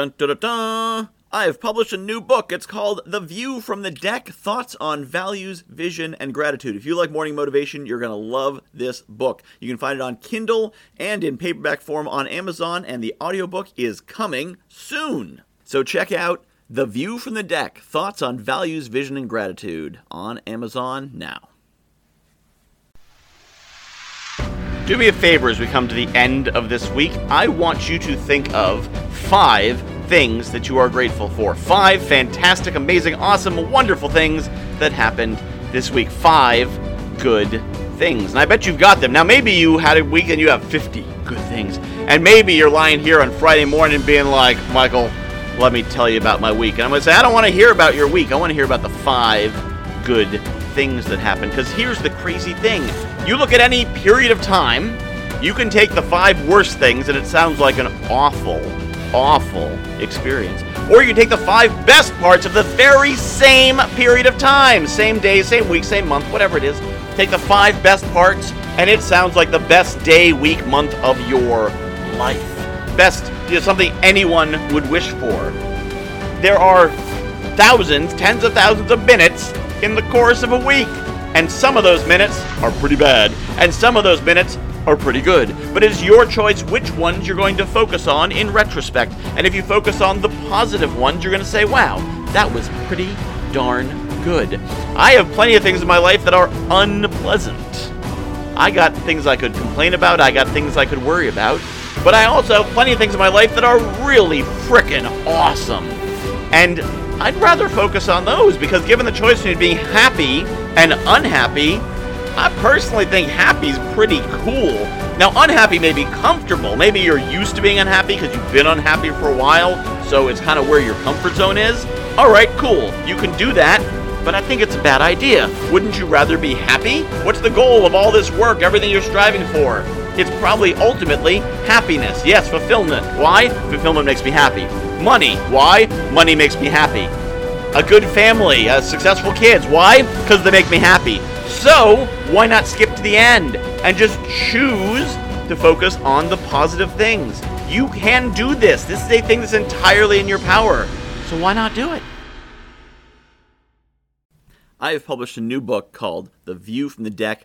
Dun dun dun dun! I have published a new book. It's called The View from the Deck Thoughts on Values, Vision, and Gratitude. If you like morning motivation, you're going to love this book. You can find it on Kindle and in paperback form on Amazon, and the audiobook is coming soon. So check out The View from the Deck Thoughts on Values, Vision, and Gratitude on Amazon now. Do me a favor as we come to the end of this week. I want you to think of five things that you are grateful for. Five fantastic, amazing, awesome, wonderful things that happened this week. Five good things. And I bet you've got them. Now, maybe you had a week and you have 50 good things. And maybe you're lying here on Friday morning being like, Michael, let me tell you about my week. And I'm going to say, I don't want to hear about your week. I want to hear about the five good things that happened. Because here's the crazy thing you look at any period of time, you can take the five worst things, and it sounds like an awful, awful experience. Or you take the five best parts of the very same period of time, same day, same week, same month, whatever it is. Take the five best parts, and it sounds like the best day, week, month of your life. Best, you know, something anyone would wish for. There are thousands, tens of thousands of minutes in the course of a week. And some of those minutes are pretty bad, and some of those minutes are pretty good. But it is your choice which ones you're going to focus on in retrospect. And if you focus on the positive ones, you're going to say, wow, that was pretty darn good. I have plenty of things in my life that are unpleasant. I got things I could complain about, I got things I could worry about. But I also have plenty of things in my life that are really frickin' awesome. And I'd rather focus on those because given the choice between being happy and unhappy, I personally think happy's pretty cool. Now, unhappy may be comfortable. Maybe you're used to being unhappy because you've been unhappy for a while, so it's kind of where your comfort zone is. All right, cool. You can do that, but I think it's a bad idea. Wouldn't you rather be happy? What's the goal of all this work, everything you're striving for? It's probably ultimately happiness. Yes, fulfillment. Why? Fulfillment makes me happy. Money. Why? Money makes me happy. A good family, uh, successful kids. Why? Because they make me happy. So, why not skip to the end and just choose to focus on the positive things? You can do this. This is a thing that's entirely in your power. So, why not do it? I have published a new book called The View from the Deck